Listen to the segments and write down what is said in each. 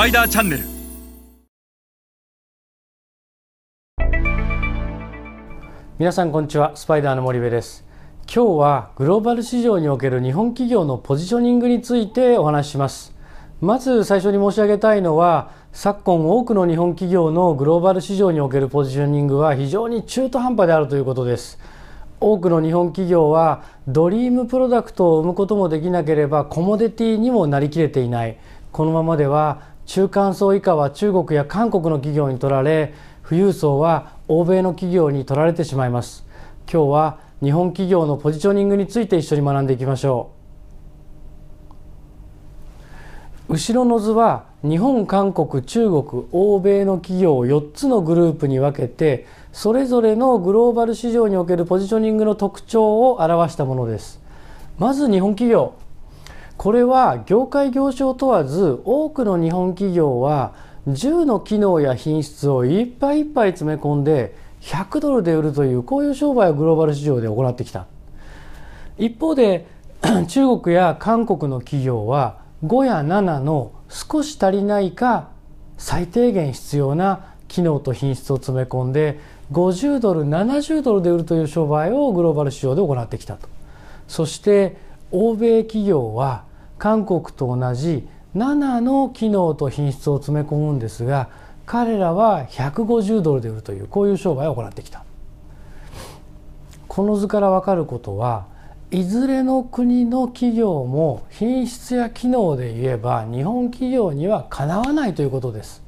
パイダーチャンネル。皆さんこんにちは。スパイダーの森部です。今日はグローバル市場における日本企業のポジショニングについてお話しします。まず最初に申し上げたいのは昨今多くの日本企業のグローバル市場におけるポジショニングは非常に中途半端であるということです。多くの日本企業はドリームプロダクトを生むこともできなければコモディティにもなりきれていない。このままでは中間層以下は中国や韓国の企業に取られ富裕層は欧米の企業に取られてしまいます。今日は日本企業のポジショニングについて一緒に学んでいきましょう。後ろの図は日本韓国中国欧米の企業を4つのグループに分けてそれぞれのグローバル市場におけるポジショニングの特徴を表したものです。まず日本企業。これは業界業種を問わず多くの日本企業は10の機能や品質をいっぱいいっぱい詰め込んで100ドルで売るというこういう商売をグローバル市場で行ってきた。一方で 中国や韓国の企業は5や7の少し足りないか最低限必要な機能と品質を詰め込んで50ドル70ドルで売るという商売をグローバル市場で行ってきたと。そして欧米企業は韓国と同じ7の機能と品質を詰め込むんですが彼らは150ドルで売るというこういう商売を行ってきたこの図から分かることはいずれの国の企業も品質や機能で言えば日本企業にはかなわないということです。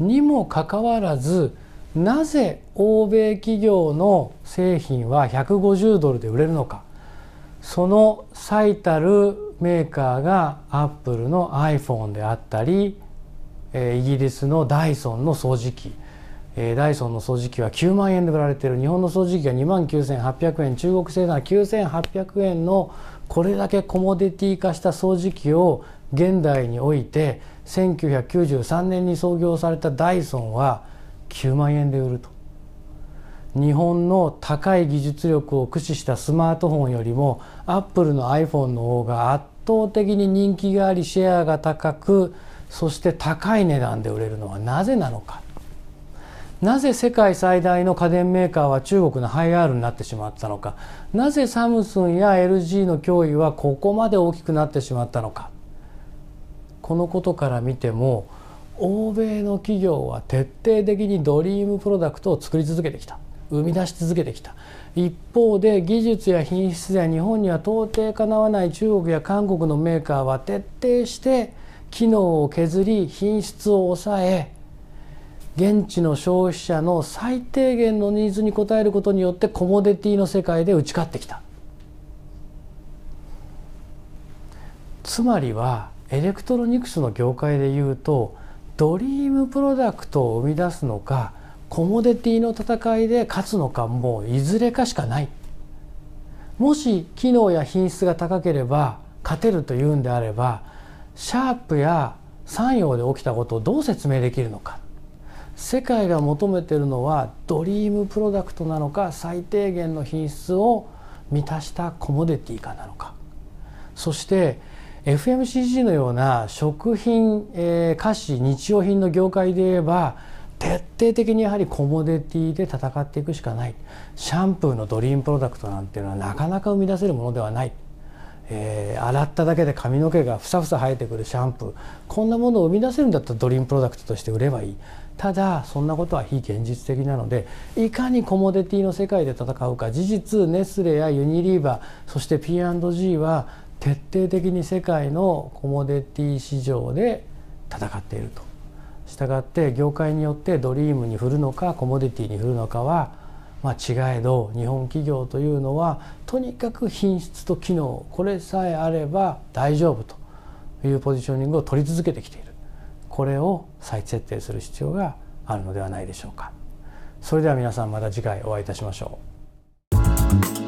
にもかかわらずなぜ欧米企業の製品は150ドルで売れるのかその最たるメーカーがアップルの iPhone であったりイギリスのダイソンの掃除機。ダイソンの掃除機は9万円で売られている。日本の掃除機が2万9800円。中国製なら9800円のこれだけコモディティ化した掃除機を現代において1993年に創業されたダイソンは9万円で売ると。日本の高い技術力を駆使したスマートフォンよりもアップルの iPhone の方が圧倒的に人気がありシェアが高くそして高い値段で売れるのはなぜなのか。なぜ世界最大の家電メーカーは中国のハイアールになってしまったのか。なぜサムスンや LG の脅威はここまで大きくなってしまったのか。このことから見ても欧米の企業は徹底的にドリームプロダクトを作り続けてきた。生み出し続けてきた。一方で技術や品質や日本には到底かなわない中国や韓国のメーカーは徹底して機能を削り品質を抑え現地の消費者の最低限のニーズに応えることによってコモディティの世界で打ち勝ってきた。つまりはエレクトロニクスの業界でいうとドリームプロダクトを生み出すのかコモディティの戦いで勝つのかもういずれかしかない。もし機能や品質が高ければ勝てるというんであればシャープや三洋で起きたことをどう説明できるのか。世界が求めているのはドリームプロダクトなのか最低限の品質を満たしたコモディティかなのか。そして FMCG のような食品、えー、菓子日用品の業界で言えば徹底的にやはりコモディティで戦っていくしかない。シャンプーのドリームプロダクトなんていうのはなかなか生み出せるものではない、えー、洗っただけで髪の毛がふさふさ生えてくるシャンプー。こんなものを生み出せるんだったらドリームプロダクトとして売ればいい。ただそんなことは非現実的なのでいかにコモディティの世界で戦うか事実ネスレやユニリーバーそして P&G は徹底的に世界のコモディティ市場で戦っていると。したがって業界によってドリームに振るのかコモディティに振るのかは、まあ、違えど日本企業というのはとにかく品質と機能これさえあれば大丈夫というポジショニングを取り続けてきているこれを再設定する必要があるのではないでしょうか。それでは皆さんまた次回お会いいたしましょう。